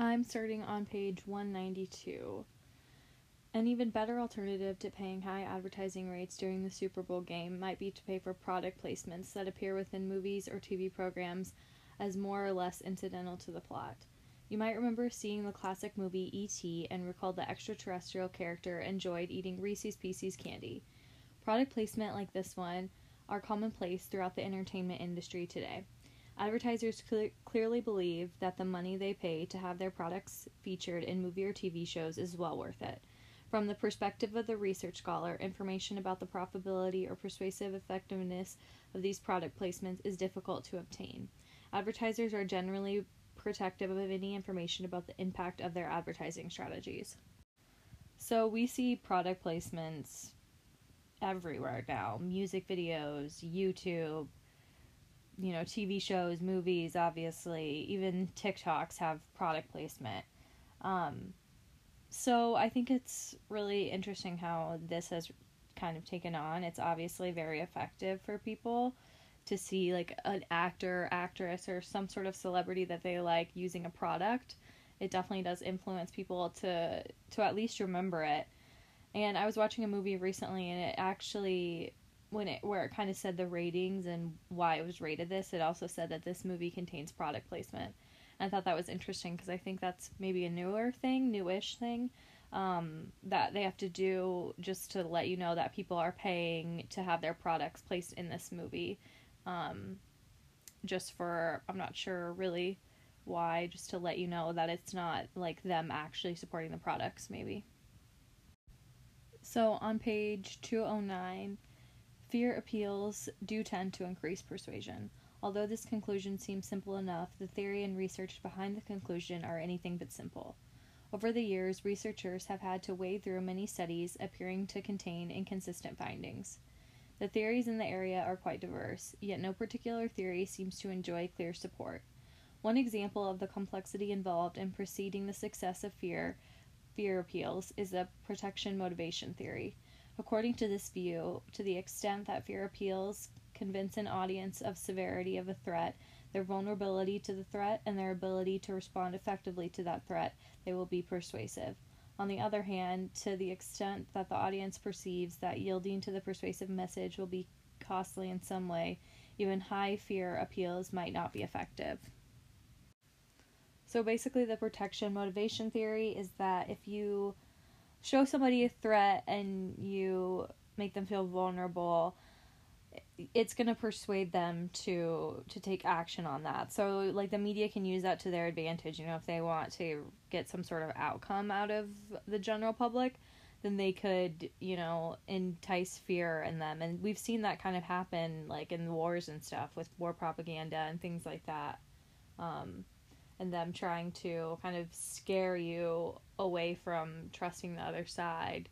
I'm starting on page 192. An even better alternative to paying high advertising rates during the Super Bowl game might be to pay for product placements that appear within movies or TV programs as more or less incidental to the plot. You might remember seeing the classic movie E.T. and recall the extraterrestrial character enjoyed eating Reese's Pieces candy. Product placement like this one are commonplace throughout the entertainment industry today. Advertisers cl- clearly believe that the money they pay to have their products featured in movie or TV shows is well worth it. From the perspective of the research scholar, information about the profitability or persuasive effectiveness of these product placements is difficult to obtain. Advertisers are generally protective of any information about the impact of their advertising strategies. So we see product placements everywhere now music videos, YouTube, you know, TV shows, movies, obviously, even TikToks have product placement. Um, so I think it's really interesting how this has kind of taken on. It's obviously very effective for people to see like an actor, actress, or some sort of celebrity that they like using a product. It definitely does influence people to to at least remember it. And I was watching a movie recently, and it actually when it where it kind of said the ratings and why it was rated this, it also said that this movie contains product placement. And I thought that was interesting because I think that's maybe a newer thing, newish thing um, that they have to do just to let you know that people are paying to have their products placed in this movie. Um, just for, I'm not sure really why, just to let you know that it's not like them actually supporting the products, maybe. So on page 209, Fear appeals do tend to increase persuasion. Although this conclusion seems simple enough, the theory and research behind the conclusion are anything but simple. Over the years, researchers have had to wade through many studies appearing to contain inconsistent findings. The theories in the area are quite diverse, yet no particular theory seems to enjoy clear support. One example of the complexity involved in preceding the success of fear fear appeals is the protection motivation theory. According to this view, to the extent that fear appeals convince an audience of severity of a threat, their vulnerability to the threat, and their ability to respond effectively to that threat, they will be persuasive. On the other hand, to the extent that the audience perceives that yielding to the persuasive message will be costly in some way, even high fear appeals might not be effective. So basically, the protection motivation theory is that if you show somebody a threat and you make them feel vulnerable it's going to persuade them to to take action on that. So like the media can use that to their advantage you know if they want to get some sort of outcome out of the general public then they could you know entice fear in them. And we've seen that kind of happen like in wars and stuff with war propaganda and things like that. Um, and them trying to kind of scare you away from trusting the other side